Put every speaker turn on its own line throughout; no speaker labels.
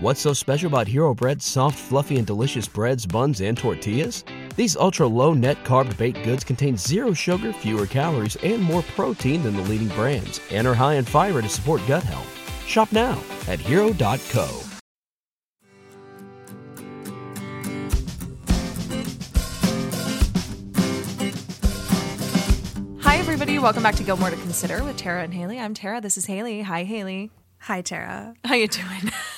What's so special about Hero Bread's soft, fluffy, and delicious breads, buns, and tortillas? These ultra low net carb baked goods contain zero sugar, fewer calories, and more protein than the leading brands, and are high in fiber to support gut health. Shop now at hero.co.
Hi, everybody. Welcome back to Gilmore to Consider with Tara and Haley. I'm Tara. This is Haley. Hi, Haley.
Hi, Tara.
How you doing?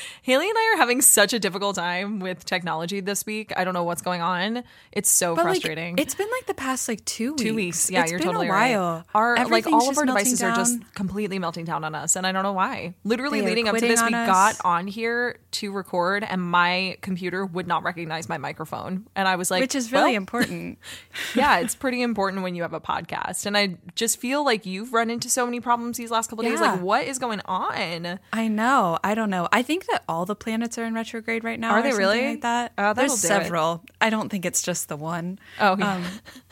Haley and I are having such a difficult time with technology this week. I don't know what's going on. It's so
But, like,
frustrating.
it's been like the past like two weeks.
two weeks. Yeah,
It's
you're totally right. Our like all of our devices are just completely melting down on us, and I don't know why. Literally
They
leading up to this, we
on
got on here to record, and my computer would not recognize my microphone, and I was like,
which is really
well,
important.
yeah, it's pretty important when you have a podcast. And I just feel like you've run into so many problems these last couple days. Like, what is going on?
I know. I don't know. I think that all the planets are in retrograde right now.
Are they really?
Like that.
Oh,
There's
do it.
several. I don't think it's just the one.
Oh, yeah.
Um,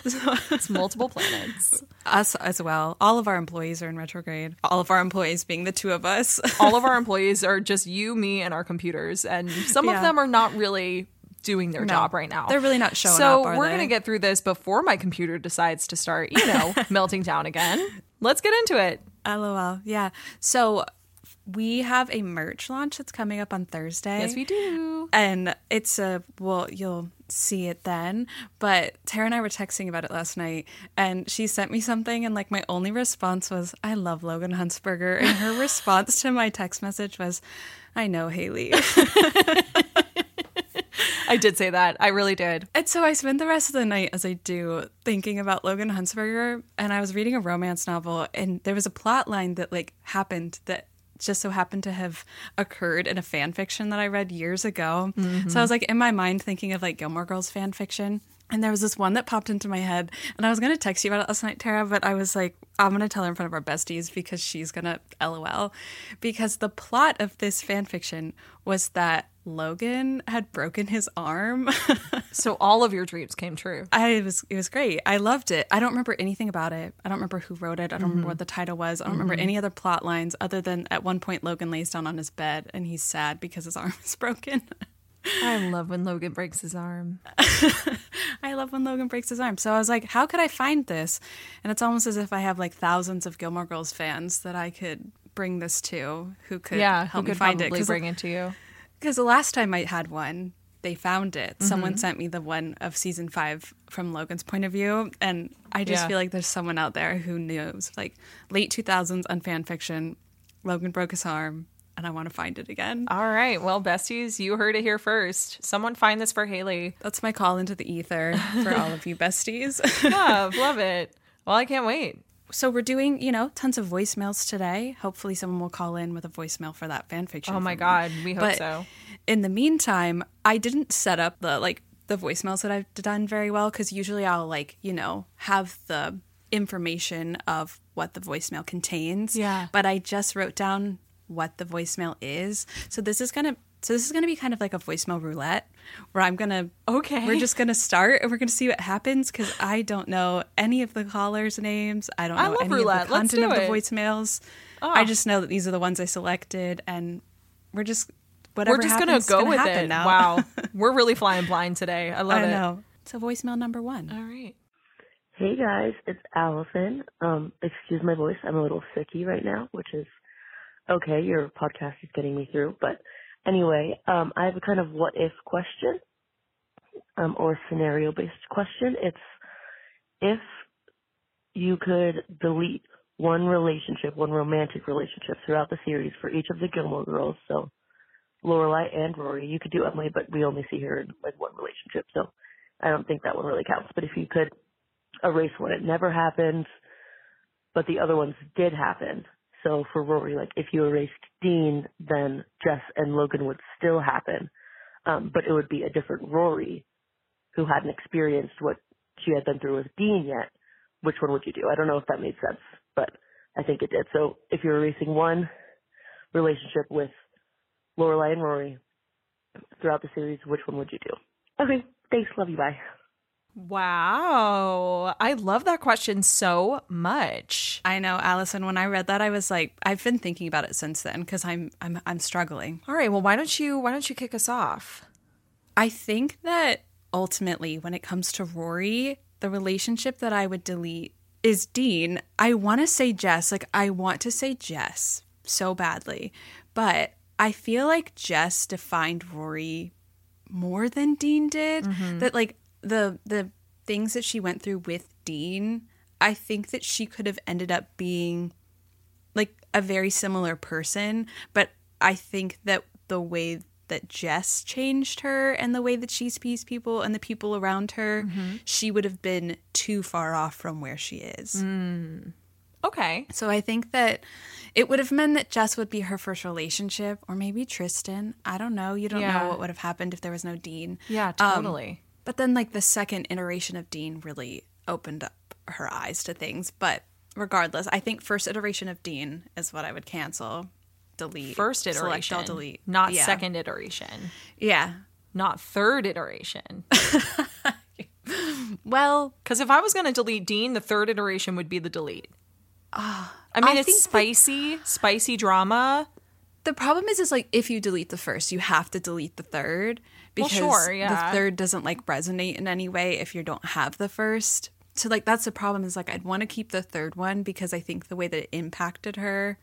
it's multiple planets.
us as well. All of our employees are in retrograde. All of our employees being the two of us.
All of our employees are just you, me, and our computers. And some of them are not really doing their
No.
job right now.
They're really not showing
so
up, are
we're gonna get through this before my computer decides to start, you know, melting down again. Let's get into it.
LOL. Yeah. So we have a merch launch that's coming up on Thursday.
Yes, we do.
and it's a well you'll see it then but tara and i were texting about it last night and she sent me something and like my only response was i love logan Huntzberger and her response to my text message was i know haley
I did say that. I really did.
and so i spent the rest of the night as i do thinking about logan Huntzberger and i was reading a romance novel and there was a plot line that like happened that just so happened to have occurred in a fan fiction that I read years ago. So I mm-hmm. was like in my mind thinking of like Gilmore Girls fan fiction. And there was this one that popped into my head, and I was gonna text you about it last night, Tara, but I was like, I'm gonna tell her in front of our besties because she's gonna LOL. Because the plot of this fan fiction was that Logan had broken his arm.
So all of your dreams came true.
I it was it was great. I loved it. I don't remember anything about it. I don't remember who wrote it. I don't
Mm-hmm.
remember what the title was. I don't remember any other plot lines other than at one point Logan lays down on his bed and he's sad because his arm is broken.
I love when Logan breaks his arm.
I love when Logan breaks his arm. So I was like, how could I find this? And it's almost as if I have like thousands of Gilmore Girls fans that I could bring this to who could
Yeah,
help
who
me
could
find it.
bring it to you.
Because the last time I had one, they found it.
Mm-hmm.
Someone sent me the one of season five from Logan's point of view. And I just
Yeah.
feel like there's someone out there who knows, like late 2000s on fan fiction, Logan broke his arm, and I want to find it again.
All right. Well, besties, you heard it here first. Someone find this for Haley.
That's my call into the ether for all of you besties.
Love, love it. Well, I can't wait.
so we're doing, you know, tons of voicemails today. Hopefully, someone will call in with a voicemail for that fan fiction.
Oh my
me.
God, we hope
But
so.
in the meantime, I didn't set up the like the voicemails that I've done very well because usually I'll like you know have the information of what the voicemail contains.
Yeah.
But I just wrote down what the voicemail is. So this is gonna so this is gonna be kind of like a voicemail roulette where I'm gonna
Okay.
we're just gonna start and we're gonna see what happens because I don't know any of the callers' names. I don't know
love
any
roulette.
of the content of the voicemails.
Oh.
I just know that these are the ones I selected and we're just whatever
We're just
happens,
gonna
is
go with it.
Now.
Wow, we're really flying blind today. I love
I
it.
know. So voicemail number one.
All right.
Hey guys, it's Allison. Um, excuse my voice. I'm a little sicky right now, which is okay. Your podcast is getting me through. But anyway, um, I have a kind of what if question, um, or scenario based question. It's if you could delete one relationship, one romantic relationship throughout the series for each of the Gilmore girls. So Lorelai and Rory. You could do Emily, but we only see her in like one relationship, so I don't think that one really counts. But if you could erase one, it never happened, but the other ones did happen. So for Rory, like if you erased Dean, then Jess and Logan would still happen, um, but it would be a different Rory who hadn't experienced what she had been through with Dean yet. Which one would you do? I don't know if that made sense, but I think it did. So if you're erasing one relationship with Lorelai and Rory throughout the series, which one would you do? Okay, thanks. Love you. Bye.
Wow. I love that question so much.
I know, Allison. When I read that, I was like, I've been thinking about it since then because I'm I'm I'm struggling.
All right, well why don't you why don't you kick us off?
I think that ultimately, when it comes to Rory, the relationship that I would delete is Dean. I want to say Jess, like I want to say Jess so badly, but I feel like Jess defined Rory more than Dean did. Mm-hmm. That like the the things that she went through with Dean, I think that she could have ended up being like a very similar person, but I think that the way that Jess changed her and the way that she sees people and the people around her, she would have been too far off from where she is.
Okay.
So I think that it would have meant that Jess would be her first relationship, or maybe Tristan. I don't know. You don't
Yeah.
know what would have happened if there was no Dean.
Yeah,
Um,
totally.
But then, like, the second iteration of Dean really opened up her eyes to things. But regardless, I think first iteration of Dean is what I would cancel, delete.
First
select
iteration.
all, delete.
Not
Yeah.
second iteration.
Yeah.
Not third iteration.
Well,
Because if I was going to delete Dean, the third iteration would be the delete. Ah, I mean,
I
it's spicy, spicy drama.
the problem is, is like if you delete the first, you have to delete the third
Well,
because
sure, yeah.
the third doesn't like resonate in any way if you don't have the first. So like that's the problem is like I'd want to keep the third one because I think the way that it impacted her,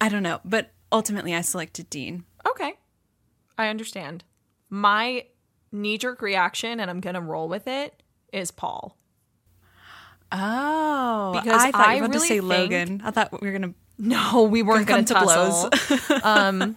I don't know, but ultimately I selected Dean.
Okay. I understand. My knee jerk reaction, and I'm going to roll with it, is Paul.
Oh,
Because
I thought
I
you were
really
to say Logan. I thought we were gonna.
No, we weren't
Gonna
going to
come
um,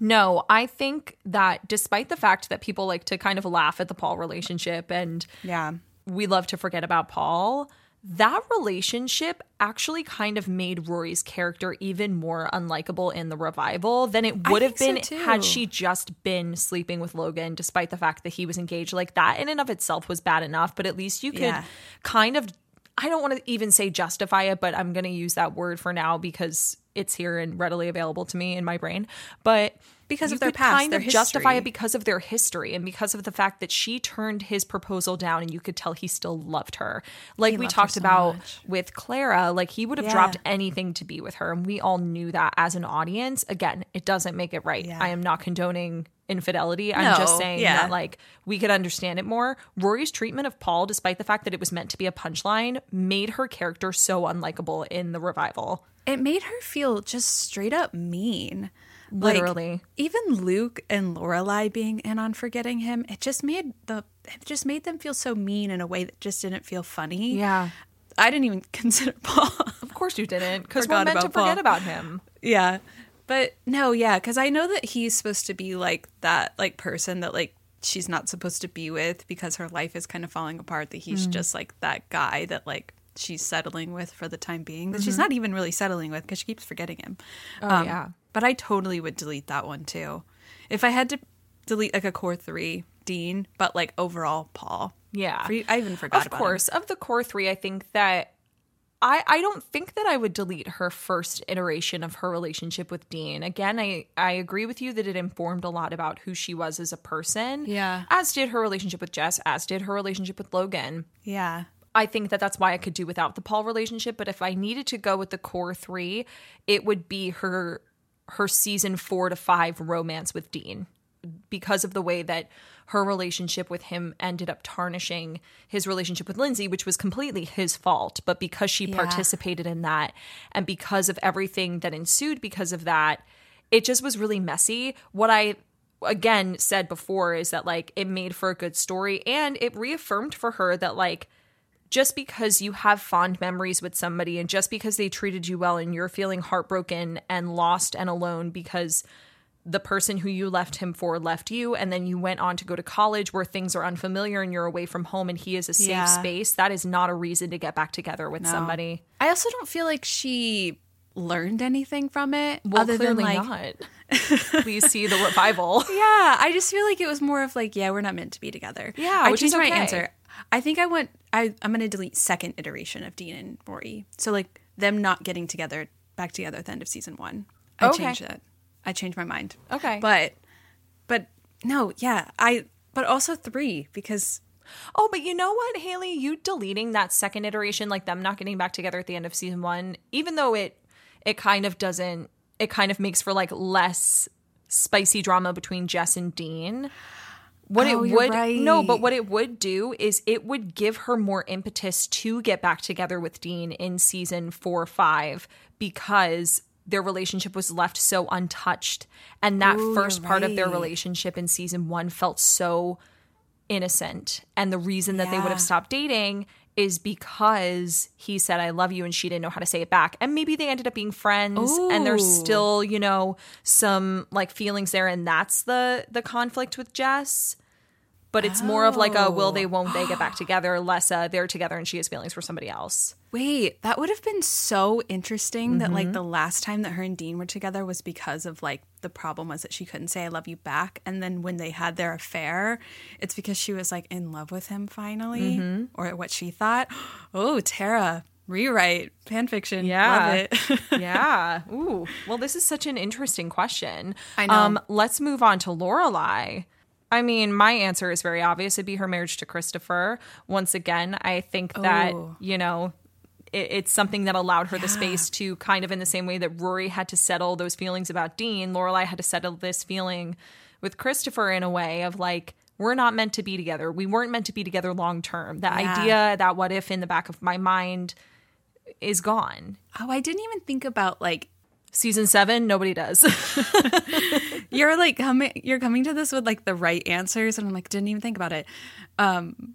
no, I think that despite the fact that people like to kind of laugh at the Paul relationship and
Yeah,
we love to forget about Paul, that relationship actually kind of made Rory's character even more unlikable in the revival than it would have been
so,
had she just been sleeping with Logan, despite the fact that he was engaged. Like that in and of itself was bad enough, but at least you could
Yeah.
kind of I don't want to even say justify it, but I'm going to use that word for now because it's here and readily available to me in my brain. But
Because
you
of their past,
kind
their
of justify it because of their history and because of the fact that she turned his proposal down and you could tell he still loved her. Like we talked
so
about
much.
with Clara, like he would have
Yeah.
dropped anything to be with her. And we all knew that as an audience. Again, it doesn't make it right.
Yeah.
I am not condoning infidelity. I'm
No,
just saying
yeah.
that like we could understand it more. Rory's treatment of Paul, despite the fact that it was meant to be a punchline, made her character so unlikable in the revival.
it made her feel just straight up mean. Like,
Literally.
even Luke and Lorelai being in on forgetting him, it just made the it just made them feel so mean in a way that just didn't feel funny.
Yeah.
I didn't even consider Paul.
Of course you didn't, because we're meant to
about Paul.
forget about him.
yeah. But no, yeah, because I know that he's supposed to be like that like person that like she's not supposed to be with because her life is kind of falling apart, that he's mm-hmm. just like that guy that like she's settling with for the time being. That she's mm-hmm. not even really settling with because she keeps forgetting him.
Oh, um, yeah.
But I totally would delete that one too. If I had to delete like a core three, Dean, but like overall Paul.
Yeah.
I even forgot
that.
of
course of the core three i think that I, I don't think that I would delete her first iteration of her relationship with Dean. Again, I, I agree with you that it informed a lot about who she was as a person.
Yeah.
As did her relationship with Jess, as did her relationship with Logan.
Yeah.
I think that that's why I could do without the Paul relationship. But if I needed to go with the core three, it would be her her season four to five romance with Dean because of the way that her relationship with him ended up tarnishing his relationship with Lindsay, which was completely his fault. But because she
Yeah.
participated in that and because of everything that ensued because of that, it just was really messy. What I again said before is that like it made for a good story and it reaffirmed for her that like just because you have fond memories with somebody and just because they treated you well and you're feeling heartbroken and lost and alone because the person who you left him for left you and then you went on to go to college where things are unfamiliar and you're away from home and he is a safe
Yeah.
space that is not a reason to get back together with somebody
I also don't feel like she learned anything from it
well
other
clearly
than like
not please see the revival
Yeah, I just feel like it was more of like, yeah, we're not meant to be together.
Yeah,
I
which is
changed my answer. I think I want. I I'm gonna delete second iteration of Dean and Rory. So like them not getting together back together at the end of season one. I
Okay.
changed that. I changed my mind.
Okay.
but but no, yeah, I but also three because
Oh, but you know what, Haley? You deleting that second iteration, like them not getting back together at the end of season one, even though it it kind of doesn't it kind of makes for like less spicy drama between Jess and Dean. What
Oh,
it would no, but what it would do is it would give her more impetus to get back together with Dean in season four, five, because their relationship was left so untouched. And that
Ooh,
1st
you're
part of their relationship in season one felt so innocent. And the reason that they would have stopped dating is because he said I love you and she didn't know how to say it back. And maybe they ended up being friends and there's still, you know, some like feelings there and that's the the conflict with Jess. But it's more of like a will they won't they get back together, less a they're together and she has feelings for somebody else.
Wait, that would have been so interesting that
Mm-hmm.
like the last time that her and Dean were together was because of like the problem was that she couldn't say I love you back. And then when they had their affair, it's because she was like in love with him finally,
Mm-hmm.
or what she thought. Oh, Tara, rewrite fan fiction.
Yeah.
Love it.
yeah. Ooh. Well, this is such an interesting question.
I know.
Um, let's move on to Lorelai. I mean, my answer is very obvious. It'd be her marriage to Christopher. Once again, I think that,
Oh.
you know, it, it's something that allowed her the space to kind of in the same way that Rory had to settle those feelings about Dean, Lorelai had to settle this feeling with Christopher in a way of like, we're not meant to be together. We weren't meant to be together long term. That
Yeah.
idea, that what if in the back of my mind is gone.
oh, I didn't even think about like
Season seven, nobody does.
you're like coming you're coming to this with like the right answers and i'm like didn't even think about it um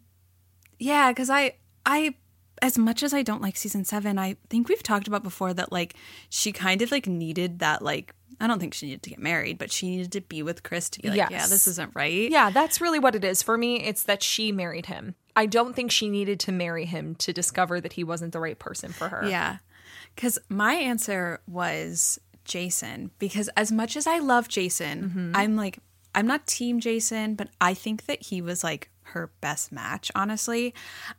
yeah because i i as much as i don't like season seven i think we've talked about before that like she kind of like needed that like i don't think she needed to get married but she needed to be with chris to be like yeah this isn't right
yeah, that's really what it is. For me, it's that she married him. I don't think she needed to marry him to discover that he wasn't the right person for her.
Yeah. Because my answer was Jason. Because as much as I love Jason, mm-hmm. I'm like, I'm not team Jason, but I think that he was like her best match, honestly.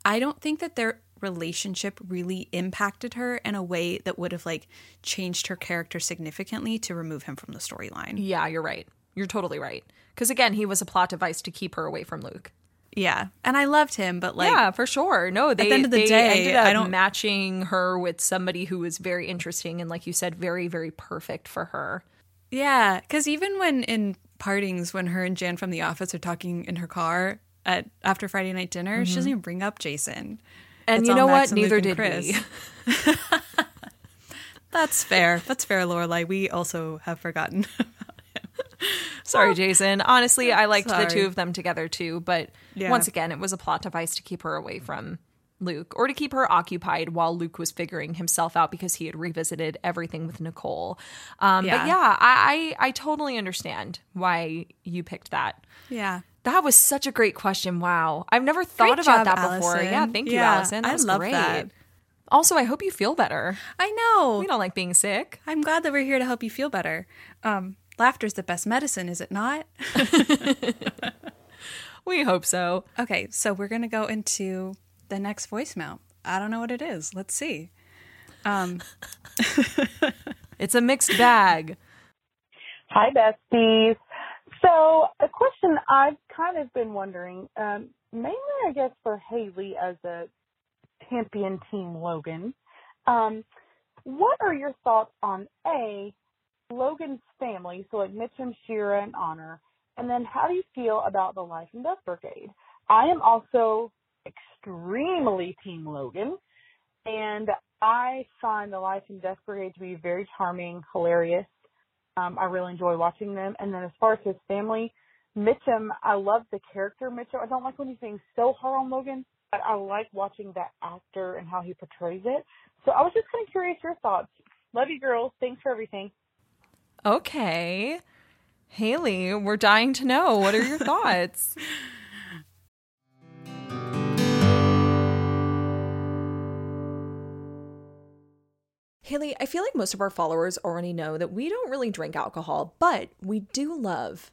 I don't think that their relationship really impacted her in a way that would have like changed her character significantly to remove him from the storyline.
Yeah, you're right. You're totally right. Because again, he was a plot device to keep her away from Luke.
Yeah. And I loved him, but like,
yeah, for sure. No, they,
the end of the day,
ended up
I don't-
matching her with somebody who was very interesting and, like you said, very, very perfect for her.
Yeah, because even when in partings, when her and Jan from the office are talking in her car at after Friday night dinner, she mm-hmm. doesn't even bring up Jason.
And
It's
you know
Max
what? Neither did
Chris. That's fair. That's fair, Lorelai. We also have forgotten.
Sorry, Jason. Honestly, I liked the two of them together too, but
Yeah.
once again, it was a plot device to keep her away from Luke or to keep her occupied while Luke was figuring himself out because he had revisited everything with Nicole. Um,
Yeah.
But yeah, I, I I totally understand why you picked that.
yeah.
That was such a great question. Wow, I've never thought
Great
about
job,
that before.
Allison.
Yeah, thank you,
Yeah,
Allison. That
I
was
love
great.
that.
Also, I hope you feel better.
I know.
We don't like being sick.
I'm glad that we're here to help you feel better. Um, laughter's the best medicine, is it not?
We hope so.
Okay, so we're gonna go into the next voicemail. I don't know what it is. Let's see. Um,
It's a mixed bag.
Hi, besties. So, a question I've kind of been wondering, um, mainly I guess for Haley as a champion Team Logan, um, what are your thoughts on A, Logan's family, so like Mitchum, Shira, and Honor, and then how do you feel about the Life and Death Brigade? I am also extremely Team Logan, and I find the Life and Death Brigade to be very charming, hilarious. Um, I really enjoy watching them. And then as far as his family, Mitchum, I love the character Mitchum. I don't like when he's being so hard on Logan, but I like watching that actor and how he portrays it. So I was just kind of curious your thoughts. Love you, girls. Thanks for everything.
Okay. Haley, we're dying to know. What are your thoughts? Haley, I feel like most of our followers already know that we don't really drink alcohol, but we do love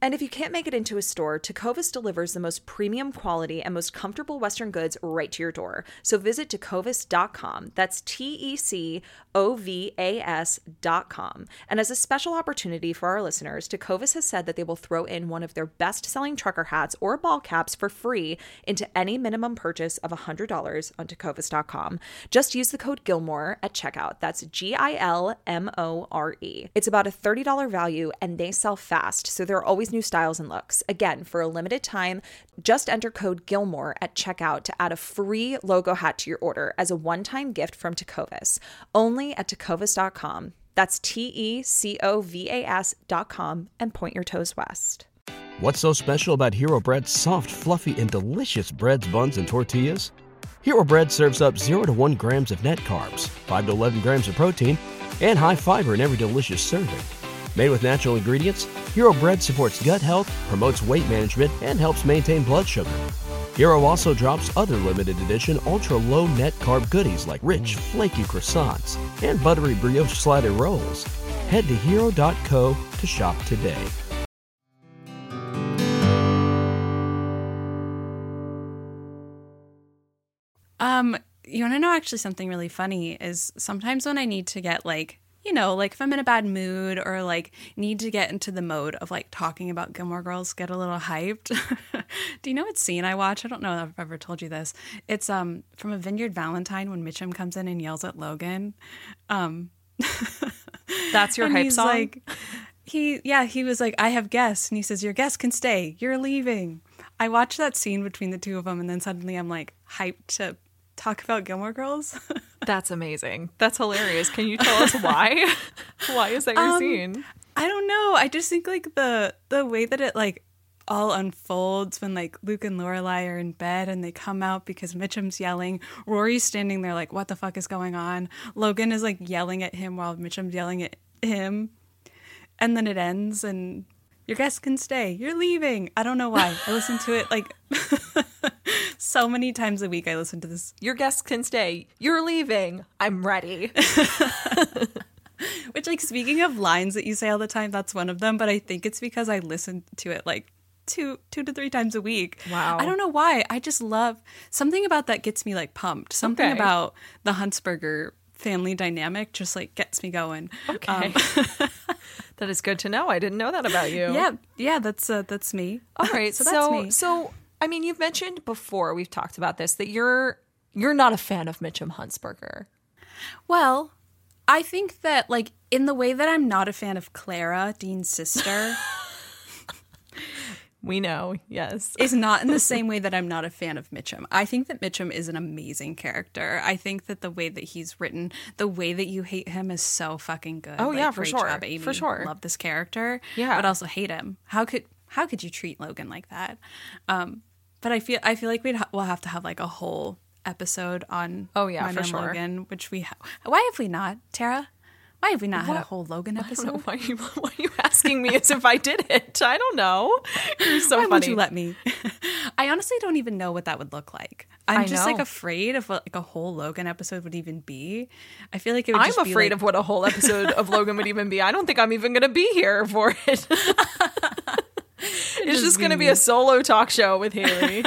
And if you can't make it into a store, Tecovas delivers the most premium quality and most comfortable Western goods right to your door. So visit tecovas.com. That's T E C O V A S.com. And as a special opportunity for our listeners, Tecovas has said that they will throw in one of their best selling trucker hats or ball caps for free into any minimum purchase of $100 on tecovas.com. Just use the code Gilmore at checkout. That's G I L M O R E. It's about a $30 value and they sell fast, so there are new styles and looks. Again, for a limited time, just enter code Gilmore at checkout to add a free logo hat to your order as a one time gift from Tecovas. Only at tecovas.com. That's T E C O V A S.com and point your toes west.
What's so special about Hero Bread's soft, fluffy, and delicious breads, buns, and tortillas? Hero Bread serves up 0 to 1 grams of net carbs, 5 to 11 grams of protein, and high fiber in every delicious serving. Made with natural ingredients, Hero Bread supports gut health, promotes weight management, and helps maintain blood sugar. Hero also drops other limited edition ultra low net carb goodies like rich, flaky croissants and buttery brioche slider rolls. Head to hero.co to shop today.
Um, you want to know actually something really funny is sometimes when I need to get like, you know, like if I'm in a bad mood or like need to get into the mode of like talking about Gilmore Girls, get a little hyped. Do you know what scene I watch? I don't know if I've ever told you this. It's um from a Vineyard Valentine when Mitchum comes in and yells at Logan. Um
That's your hype
he's
song?
like he yeah, he was like, I have guests and he says, Your guests can stay. You're leaving. I watched that scene between the two of them and then suddenly I'm like hyped to talk about Gilmore Girls.
That's amazing. That's hilarious. Can you tell us why? why is that your
Um,
scene?
I don't know. I just think like the the way that it like all unfolds when like Luke and Lorelai are in bed and they come out because Mitchum's yelling. Rory's standing there like, what the fuck is going on? Logan is like yelling at him while Mitchum's yelling at him. And then it ends and your guests can stay. You're leaving. I don't know why. I listen to it like so many times a week. I listen to this
Your guests can stay. You're leaving. I'm ready.
Which, like, speaking of lines that you say all the time, that's one of them. But I think it's because I listen to it like two, two to three times a week.
Wow.
I don't know why. I just love something about that gets me like pumped. Something
Okay.
about the Huntzberger family dynamic just like gets me going.
Okay.
Um,
that is good to know. I didn't know that about you.
yeah, yeah. That's uh, that's me.
All right.
so
so so. I mean, you've mentioned before we've talked about this that you're you're not a fan of Mitchum Huntzberger.
Well, I think that like in the way that I'm not a fan of Clara, Dean's sister.
We know, yes.
is not in the same way that I'm not a fan of Mitchum. I think that Mitchum is an amazing character. I think that the way that he's written, the way that you hate him is so fucking good.
Oh, yeah, for sure.
job, Amy.
For sure.
Love this character.
Yeah.
But also hate him. How could how could you treat Logan like that? Um, but I feel I feel like we'd ha- we'll have to have like a whole episode on
Oh, yeah,
on
for sure.
Logan, which we ha- why have we not, Tara? Why have we not had a whole Logan
know
episode?
why you why are you asking me as if I did it. I don't know. You're so
Why
funny.
would you let me? I honestly don't even know what that would look like. I'm
I
just like afraid of what like a whole Logan episode would even be. I feel like it would
I'm
just be,
afraid
like-
of what a whole episode of Logan would even be. I don't think I'm even going to be here for it. it's just going to be a solo talk show with Haley.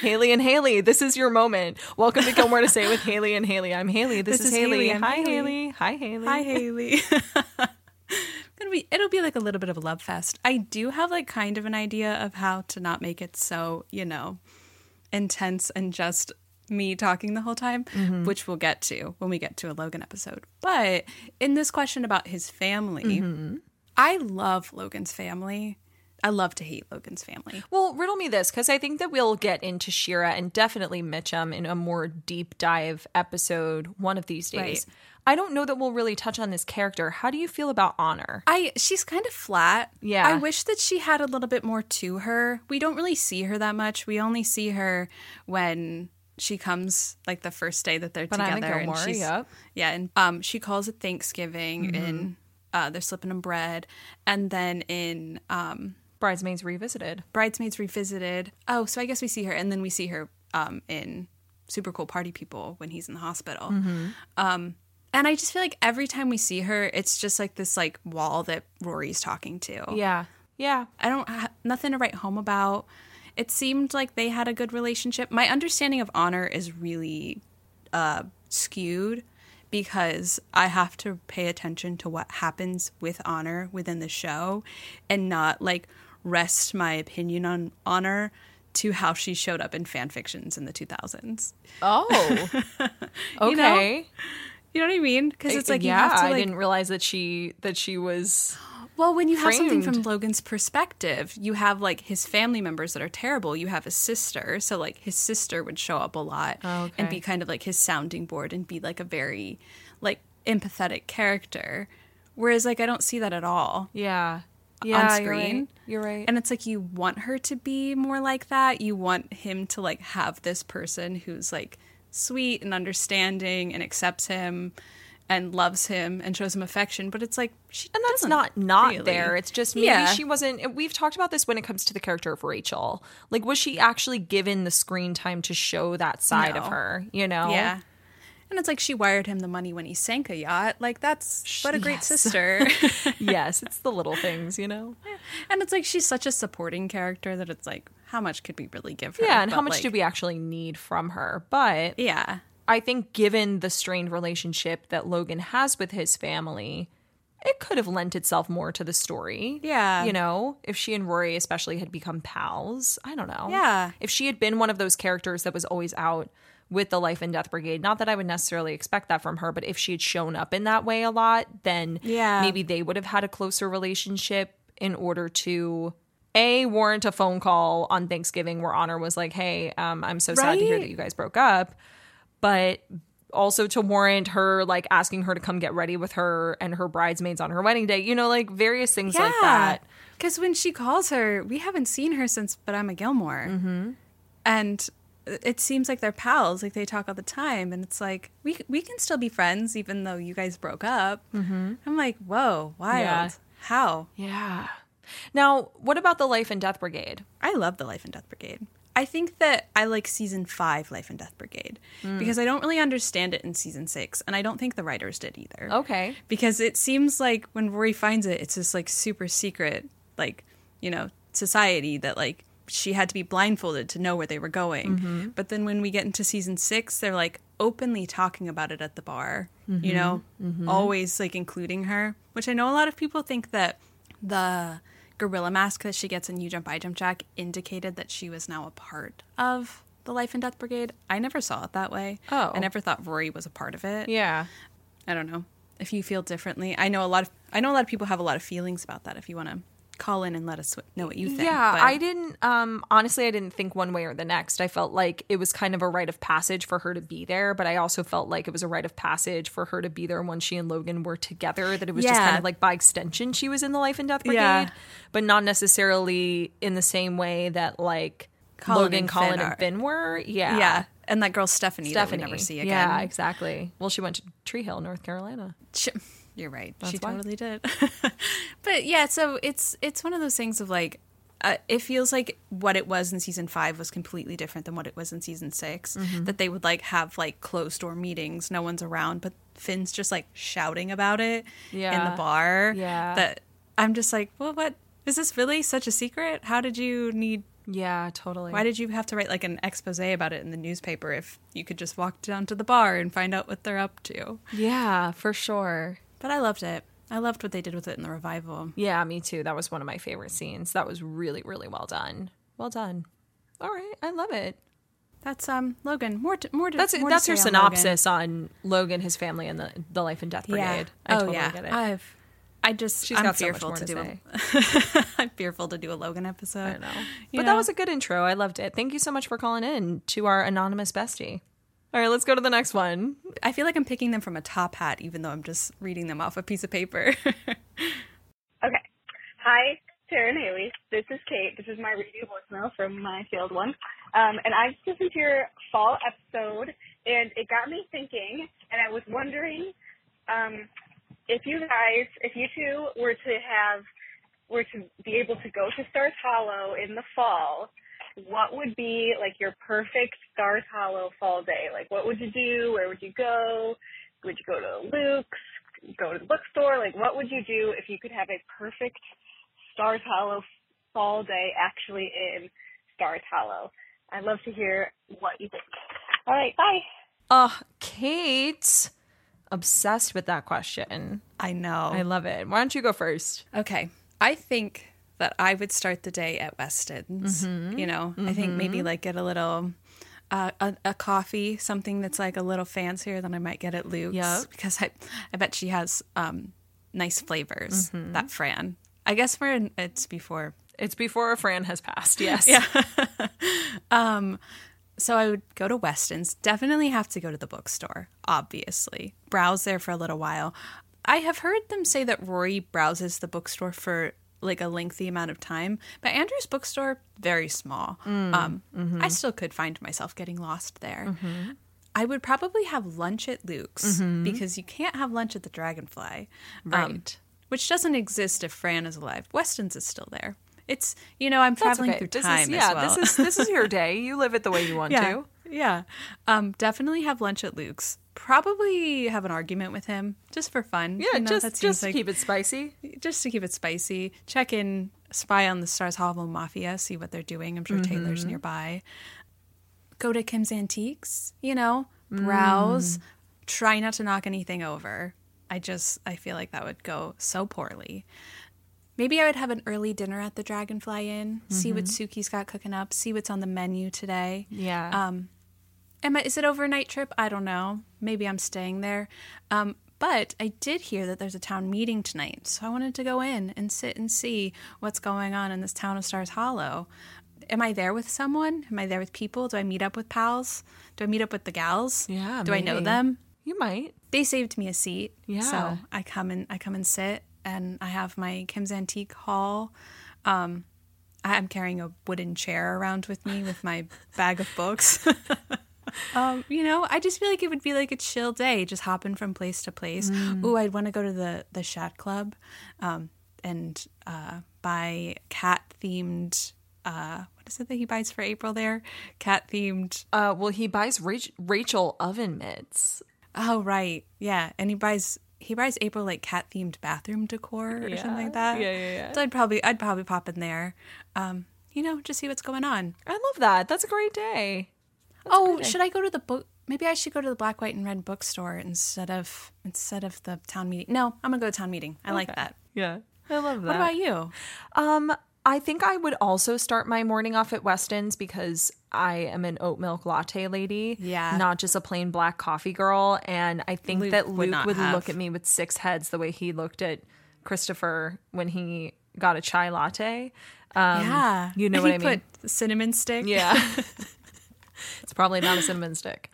Haley and Haley, this is your moment. Welcome to Gilmore to Say with Haley and Haley. I'm Haley. This,
This
is,
is
Haley.
Haley.
Hi,
Haley.
Haley. Hi, Haley.
Hi Haley. Gonna be it'll be like a little bit of a love fest. I do have like kind of an idea of how to not make it so, you know, intense and just me talking the whole time,
Mm-hmm.
which we'll get to when we get to a Logan episode. But in this question about his family,
Mm-hmm.
I love Logan's family. I love to hate Logan's family.
Well, riddle me this because I think that we'll get into Shira and definitely Mitchum in a more deep dive episode one of these days.
Right.
I don't know that we'll really touch on this character. How do you feel about Honor?
I she's kind of flat.
Yeah.
I wish that she had a little bit more to her. We don't really see her that much. We only see her when she comes like the first day that they're
Banana
together
Gilmore,
and she's
yep.
yeah, and um she calls it Thanksgiving
Mm-hmm.
and uh they're slipping them bread and then in um
Bridesmaids Revisited.
Bridesmaids Revisited. Oh, so I guess we see her and then we see her um in Super Cool Party People when he's in the hospital.
Mm-hmm.
Um and I just feel like every time we see her, it's just like this like wall that Rory's talking to.
Yeah. Yeah.
I don't ha- nothing to write home about. It seemed like they had a good relationship. My understanding of honor is really uh, skewed because I have to pay attention to what happens with honor within the show and not like rest my opinion on honor to how she showed up in fan fictions in the 2000s.
Oh.
You know?
okay.
You know what I mean? Because it's like
yeah,
to
I didn't realize that she that she was
Well, when you have something from. Logan's perspective, you have like his family members that are terrible. You have his sister, so like his sister would show up a lot
Oh, okay.
and be kind of like his sounding board and be like a very like empathetic character. Whereas like I don't see that at all.
yeah. Yeah,
on
you're
screen.
right. You're right.
And it's like you want her to be more like that. You want him to like have this person who's like sweet and understanding and accepts him and loves him and shows him affection, but it's like she
and that's not not
really.
there. It's just maybe
Yeah.
she wasn't. We've talked about this when it comes to the character of Rachel. Like, was she actually given the screen time to show that side of her? You know?
Yeah. And it's like she wired him the money when he sank a yacht. Like that's what a great
yes.
sister.
yes, it's the little things, you know.
and it's like she's such a supporting character that it's like how much could we really give her?
Yeah, and how much
like,
do we actually need from her? But
Yeah.
I think, given the strained relationship that Logan has with his family, it could have lent itself more to the story.
Yeah.
You know, if she and Rory especially had become pals, I don't know.
Yeah.
If she had been one of those characters that was always out with the Life and Death Brigade, not that I would necessarily expect that from her, but if she had shown up in that way a lot, then
Yeah.
maybe they would have had a closer relationship in order to. A warrant a phone call on Thanksgiving where Honor was like, "Hey, um, I'm so sad to hear that you guys broke up," but also to warrant her like asking her to come get ready with her and her bridesmaids on her wedding day. You know, like various things like that.
Because when she calls her, we haven't seen her since But I'm a Gilmore. Mm-hmm. And it seems like they're pals. Like they talk all the time. And it's like, we, we can still be friends even though you guys broke up. Mm-hmm. I'm like, whoa, wild.
Yeah.
How?
Yeah. Now, what about the Life and Death Brigade?
I love the Life and Death Brigade. I think that I like season five Life and Death Brigade
Hmm.
because I don't really understand it in season six, and I don't think the writers did either.
Okay.
Because it seems like when Rory finds it, it's this like super secret, like, you know, society that like she had to be blindfolded to know where they were going.
Mm-hmm.
But then when we get into season six, they're like openly talking about it at the bar, you know,
Mm-hmm.
always like including her, which I know a lot of people think that the gorilla mask that she gets in You Jump, I Jump Jack indicated that she was now a part of the Life and Death Brigade. I never saw it that way.
Oh.
I never thought Rory was a part of it.
Yeah.
I don't know if you feel differently. I know a lot of I know a lot of people have a lot of feelings about that. If you want to call in and let us know what you think.
Yeah,
but-
I didn't. Um, honestly, I didn't think one way or the next. I felt like it was kind of a rite of passage for her to be there, but I also felt like it was a rite of passage for her to be there when she and Logan were together. That it was just kind of like by extension, she was in the Life and Death Brigade,
Yeah.
but not necessarily in the same way that like
Colin
Logan,
and
Colin,
Finn
and. Finn were. Yeah,
yeah. And that girl Stephanie,
Stephanie.
that we never see again.
Yeah, exactly. Well, she went to Tree Hill, North Carolina.
Sh- You're right. she
why.
totally did. but yeah, so it's it's one of those things of like uh, it feels like what it was in season five was completely different than what it was in season 6
Mm-hmm.
That they would like have like closed door meetings, no one's around, but Finn's just like shouting about it in the bar.
Yeah.
That I'm just like, well, what is this really such a secret? How did you need?
Yeah, totally.
Why did you have to write like an expose about it in the newspaper if you could just walk down to the bar and find out what they're up to?
yeah, for sure.
But I loved it. I loved what they did with it in the revival.
Yeah, me too. That was one of my favorite scenes. That was really, really well done. Well done. All right, I love it.
That's um Logan. More to, more to,
That's
more
that's your
on Logan.
synopsis on Logan, his family, and the the Life and Death Brigade. I
oh
totally
yeah.
get it.
I've I just
She's
I'm
so
fearful
more
to,
to
do
say.
a I'm fearful to do a Logan episode.
I know. But that was a good intro. I loved it. Thank you so much for calling in to our anonymous bestie. All right, let's go to the next one.
I feel like I'm picking them from a top hat, even though I'm just reading them off a piece of paper.
Okay. Hi, Tara and Haley. This is Kate. This is my radio voicemail from my field one. Um, and I just listened to your fall episode, and it got me thinking, and I was wondering um, if you guys, if you two were to have, were to be able to go to Stars Hollow in the fall, what would be like your perfect Stars Hollow fall day? Like, what would you do? Where would you go? Would you go to Luke's? Go to the bookstore? Like, what would you do if you could have a perfect Stars Hollow fall day actually in Stars Hollow? I'd love to hear what you think. All right, bye.
Uh, Kate, obsessed with that question.
I know.
I love it. Why don't you go first?
Okay. I think that I would start the day at Weston's.
Mm-hmm.
You know, I think maybe like get a little. Uh, a, a coffee, something that's like a little fancier than I might get at Luke's,
Yep.
because I, I bet she has um, nice flavors.
Mm-hmm.
That Fran, I guess we're in, it's before
It's before a Fran has passed. Yes. yeah.
um, So I would go to Weston's. Definitely have to go to the bookstore, obviously. Browse there for a little while. I have heard them say that Rory browses the bookstore for like a lengthy amount of time, but Andrew's bookstore very small. um, I still could find myself getting lost there. I would probably have lunch at Luke's because you can't have lunch at the Dragonfly, um,
Right.
which doesn't exist if Fran is alive. Weston's is still there. It's you know I'm
That's
traveling
okay.
through
This
time
is, yeah,
well.
this is this is your day. You live it the way you want
yeah,
to.
Yeah. Um, definitely have lunch at Luke's. Probably have an argument with him just for fun.
Yeah,
You know,
just just to
like-
keep it spicy.
just to keep it spicy. Check in, spy on the Stars Hollow Mafia, see what they're doing. I'm sure
Mm-hmm.
Taylor's nearby. Go to Kim's Antiques, you know, browse.
Mm.
Try not to knock anything over. I just, I feel like that would go so poorly. Maybe I would have an early dinner at the Dragonfly Inn, see what
Mm-hmm.
Suki's got cooking up, see what's on the menu today.
Yeah.
Um, am I, is it overnight trip? I don't know. Maybe I'm staying there. Um, but I did hear that there's a town meeting tonight, so I wanted to go in and sit and see what's going on in this town of Stars Hollow. Am I there with someone? Am I there with people? Do I meet up with pals? Do I meet up with the gals?
Yeah,
Do I know them?
you might.
They saved me a seat.
Yeah.
So I come and I come and sit, and I have my Kim's Antique Hall. Um, I'm carrying a wooden chair around with me with my bag of books. um, you know, I just feel like it would be like a chill day, just hopping from place to place. Ooh, I'd want to go to the the Shat Club, um, and uh, buy cat themed. Uh, what is it that he buys for April there? Cat themed.
Uh, well, he buys Rach- Rachel oven mitts.
Oh right, yeah, and he buys he buys April like cat themed bathroom decor or something like that.
Yeah, yeah, yeah.
So I'd probably I'd probably pop in there, um, you know, just see what's going on.
I love that. That's a great day.
Oh, should I go to the book? Maybe I should go to the black, white, and red bookstore instead of instead of the town meeting. No, I'm gonna go to town meeting. I like that.
Yeah, I love that.
What about you?
Um, I think I would also start my morning off at Weston's because I am an oat milk latte lady.
Yeah.
Not just a plain black coffee girl. And I think
Luke
that Luke
not
would look at me with six heads the way he looked at Christopher when he got a chai latte. Um,
yeah.
You know
And
what I mean?
Put cinnamon stick.
Yeah. it's probably not a cinnamon stick.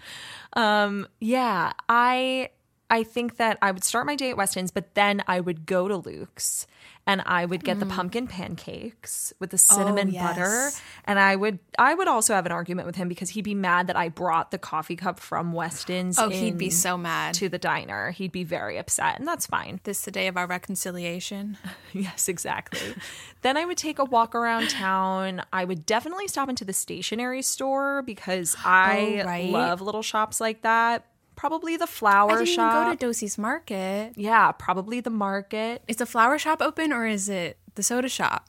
Um, yeah, I I think that I would start my day at Weston's, but then I would go to Luke's and I would get the pumpkin pancakes with the cinnamon butter.
Mm. yes.
And I would I would also have an argument with him because he'd be mad that I brought the coffee cup from Weston's.
Oh, he'd be so mad.
to the diner. He'd be very upset, and that's fine.
This the day of our reconciliation.
Yes, exactly. then I would take a walk around town. I would definitely stop into the stationery store because I
Oh, right.
love little shops like that. Probably the
I
flower
didn't
shop.
even go to Doose's Market.
yeah, probably the market.
Is the flower shop open or is it the soda shop?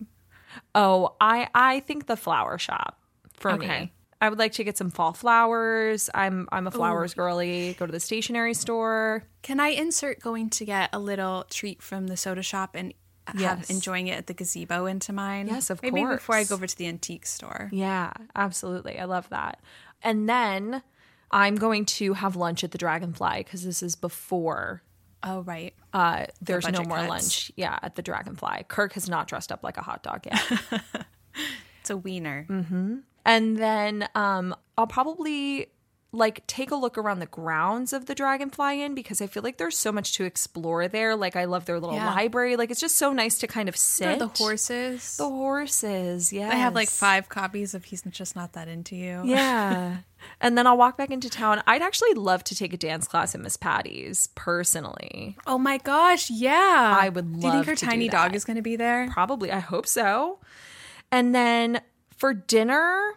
Oh, I I think the flower shop for me. I would like to get some fall flowers. I'm I'm a flowers girly. Go to the stationery store.
Can I insert going to get a little treat from the soda shop and have
Yes.
enjoying it at the gazebo into mine?
Yes, of course.
Maybe before I go over to the antique store.
Yeah, absolutely. I love that. And then I'm going to have lunch at the Dragonfly because this is before
Oh, right.
uh, there's no more
cuts.
lunch. Yeah, at the Dragonfly. Kirk has not dressed up like a hot dog yet.
It's a wiener.
and then um, I'll probably like take a look around the grounds of the Dragonfly Inn because I feel like there's so much to explore there. Like I love their little
Yeah.
library. Like it's just so nice to kind of sit.
the horses.
The horses. Yeah.
I have like five copies of He's Just Not That Into You.
Yeah. and then I'll walk back into town. I'd actually love to take a dance class at Miss Patty's personally.
Oh my gosh, yeah.
I would
Do you think her tiny dog is going to be there?
Probably. I hope so. And then for dinner,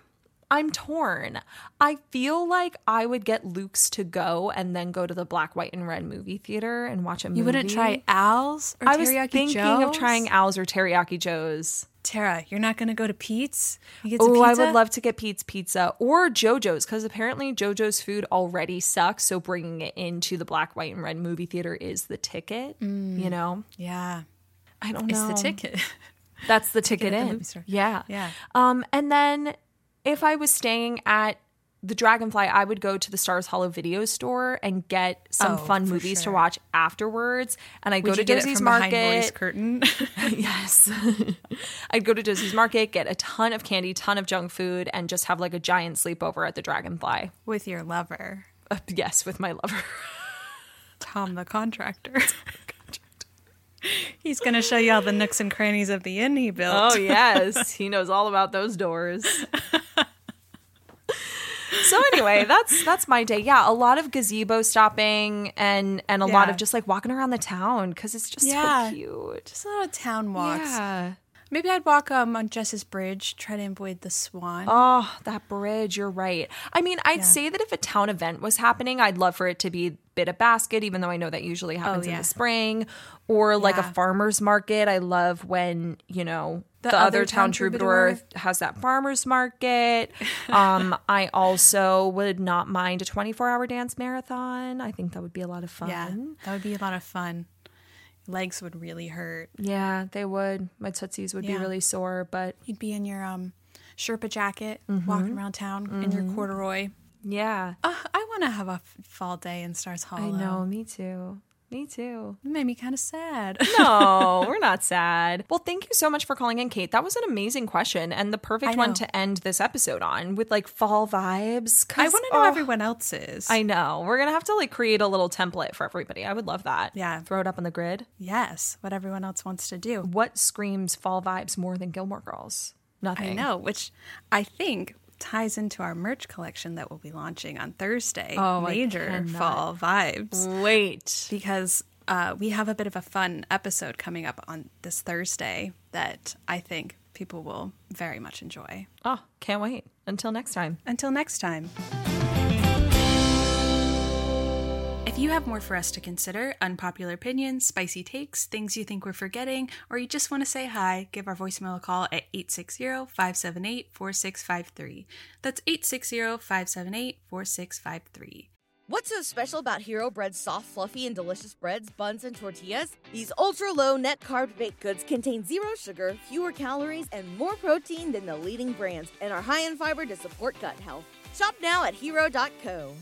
I'm torn. I feel like I would get Luke's to go and then go to the black, white, and red movie theater and watch a movie.
You wouldn't try Al's or
I was thinking of
Joe's?
trying Al's or Teriyaki Joe's.
Tara, you're not going to go to Pete's? You get some
Oh, I would love to get Pete's Pizza or JoJo's because apparently JoJo's food already sucks. So bringing it into the black, white, and red movie theater is the ticket. You know,
Yeah.
I don't know.
It's the ticket.
That's the ticket,
the
in.
store.
Yeah.
Yeah.
Um, and then if I was staying at the Dragonfly, I would go to the Stars Hollow video store and get some
Oh,
fun movies to watch afterwards. And I go
Would
to
you get it
Doose's
from behind Roy's
Market.
curtain?
yes. I'd go to Doose's Market, get a ton of candy, ton of junk food, and just have like a giant sleepover at the Dragonfly.
With your lover,
Uh, yes, with my lover.
Tom the contractor. He's going to show you all the nooks and crannies of the inn he built.
Oh yes, he knows all about those doors. So anyway, that's that's my day. Yeah, a lot of gazebo stopping and and a lot of just like walking around the town because it's just
Yeah.
so cute.
Just a lot of town walks.
Yeah.
Maybe I'd walk um, on Jess's Bridge, try to avoid the swan.
Oh, that bridge. You're right. I mean, I'd
Yeah.
say that if a town event was happening, I'd love for it to be Bid a Basket, even though I know that usually happens in
Oh, yeah.
the spring, or like a farmer's market. I love when, you know, the,
The
other,
other
town
town
troubadour,
troubadour.
has that farmer's market. um, I also would not mind a 24 hour dance marathon. I think that would be a lot of fun.
yeah, that would be a lot of fun. Legs would really hurt.
Yeah, they would. My tootsies would be really sore, but
You'd be in your um, Sherpa jacket,
Mm-hmm.
walking around town in your corduroy.
yeah.
Uh, I want to have a f- fall day in Stars Hollow.
I know, me too. Me too.
It made me kind of sad.
No, we're not sad. Well, thank you so much for calling in, Kate. That was an amazing question and the perfect one to end this episode on with like fall vibes.
I want to know
oh,
everyone else's.
I know. We're gonna have to like create a little template for everybody. I would love that.
Yeah.
Throw it up on the grid.
yes, what everyone else wants to do.
What screams fall vibes more than Gilmore Girls? Nothing.
I know, which I think ties into our merch collection that we'll be launching on Thursday.
Oh,
major fall vibes.
Wait.
Because uh, we have a bit of a fun episode coming up on this Thursday that I think people will very much enjoy.
Oh, can't wait. Until next time.
Until next time. If you have more for us to consider, unpopular opinions, spicy takes, things you think we're forgetting, or you just want to say hi, give our voicemail a call at 860 578 4653. That's 860 578 4653.
What's so special about Hero Bread's soft, fluffy, and delicious breads, buns, and tortillas? These ultra low net carb baked goods contain zero sugar, fewer calories, and more protein than the leading brands, and are high in fiber to support gut health. Shop now at hero.co.